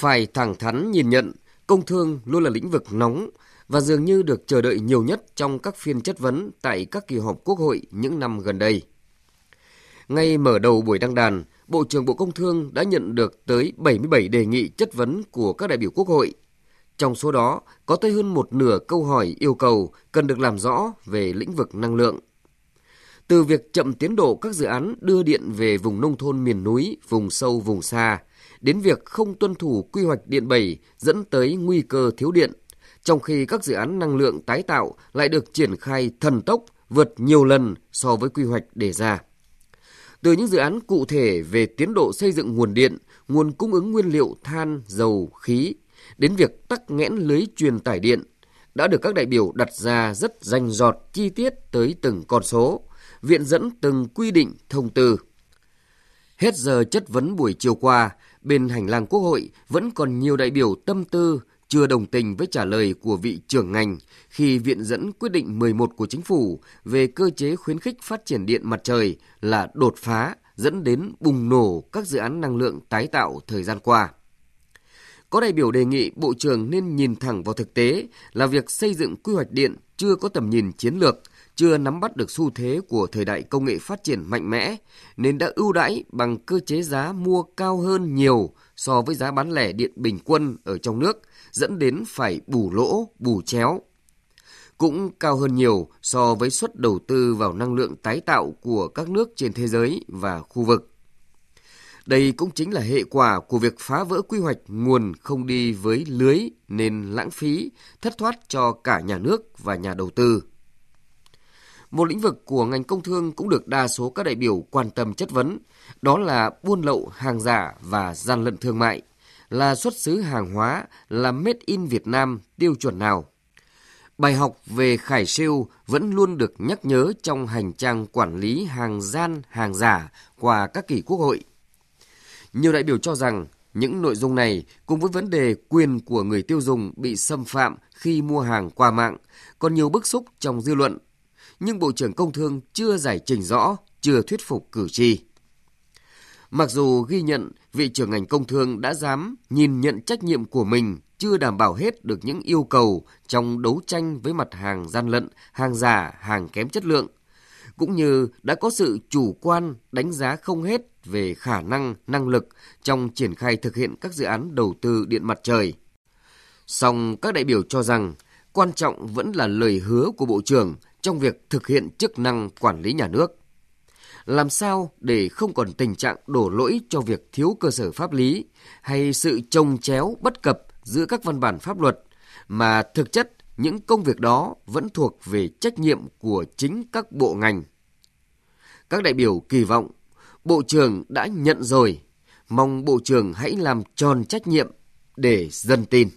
Phải thẳng thắn nhìn nhận, công thương luôn là lĩnh vực nóng và dường như được chờ đợi nhiều nhất trong các phiên chất vấn tại các kỳ họp Quốc hội những năm gần đây. Ngay mở đầu buổi đăng đàn, Bộ trưởng Bộ Công Thương đã nhận được tới 77 đề nghị chất vấn của các đại biểu Quốc hội. Trong số đó, có tới hơn một nửa câu hỏi yêu cầu cần được làm rõ về lĩnh vực năng lượng. Từ việc chậm tiến độ các dự án đưa điện về vùng nông thôn miền núi, vùng sâu, vùng xa, đến việc không tuân thủ quy hoạch điện 7 dẫn tới nguy cơ thiếu điện, trong khi các dự án năng lượng tái tạo lại được triển khai thần tốc vượt nhiều lần so với quy hoạch đề ra. Từ những dự án cụ thể về tiến độ xây dựng nguồn điện, nguồn cung ứng nguyên liệu than, dầu, khí, đến việc tắc nghẽn lưới truyền tải điện, đã được các đại biểu đặt ra rất rành rọt chi tiết tới từng con số, viện dẫn từng quy định thông tư. Hết giờ chất vấn buổi chiều qua, bên hành lang Quốc hội vẫn còn nhiều đại biểu tâm tư, chưa đồng tình với trả lời của vị trưởng ngành khi viện dẫn quyết định 11 của chính phủ về cơ chế khuyến khích phát triển điện mặt trời là đột phá, dẫn đến bùng nổ các dự án năng lượng tái tạo thời gian qua. Có đại biểu đề nghị Bộ trưởng nên nhìn thẳng vào thực tế là việc xây dựng quy hoạch điện chưa có tầm nhìn chiến lược, chưa nắm bắt được xu thế của thời đại công nghệ phát triển mạnh mẽ, nên đã ưu đãi bằng cơ chế giá mua cao hơn nhiều so với giá bán lẻ điện bình quân ở trong nước, dẫn đến phải bù lỗ, bù chéo. Cũng cao hơn nhiều so với suất đầu tư vào năng lượng tái tạo của các nước trên thế giới và khu vực. Đây cũng chính là hệ quả của việc phá vỡ quy hoạch nguồn không đi với lưới nên lãng phí, thất thoát cho cả nhà nước và nhà đầu tư. Một lĩnh vực của ngành công thương cũng được đa số các đại biểu quan tâm chất vấn, đó là buôn lậu hàng giả và gian lận thương mại, là xuất xứ hàng hóa, là made in Việt Nam tiêu chuẩn nào. Bài học về khải siêu vẫn luôn được nhắc nhớ trong hành trang quản lý hàng gian, hàng giả qua các kỳ quốc hội. Nhiều đại biểu cho rằng những nội dung này cùng với vấn đề quyền của người tiêu dùng bị xâm phạm khi mua hàng qua mạng còn nhiều bức xúc trong dư luận. Nhưng Bộ trưởng Công Thương chưa giải trình rõ, chưa thuyết phục cử tri. Mặc dù ghi nhận vị trưởng ngành công thương đã dám nhìn nhận trách nhiệm của mình chưa đảm bảo hết được những yêu cầu trong đấu tranh với mặt hàng gian lận, hàng giả, hàng kém chất lượng, cũng như đã có sự chủ quan đánh giá không hết về khả năng, năng lực trong triển khai thực hiện các dự án đầu tư điện mặt trời. Song các đại biểu cho rằng quan trọng vẫn là lời hứa của Bộ trưởng trong việc thực hiện chức năng quản lý nhà nước. Làm sao để không còn tình trạng đổ lỗi cho việc thiếu cơ sở pháp lý hay sự trồng chéo bất cập giữa các văn bản pháp luật mà thực chất những công việc đó vẫn thuộc về trách nhiệm của chính các bộ ngành. Các đại biểu kỳ vọng Bộ trưởng đã nhận rồi, mong Bộ trưởng hãy làm tròn trách nhiệm để dân tin.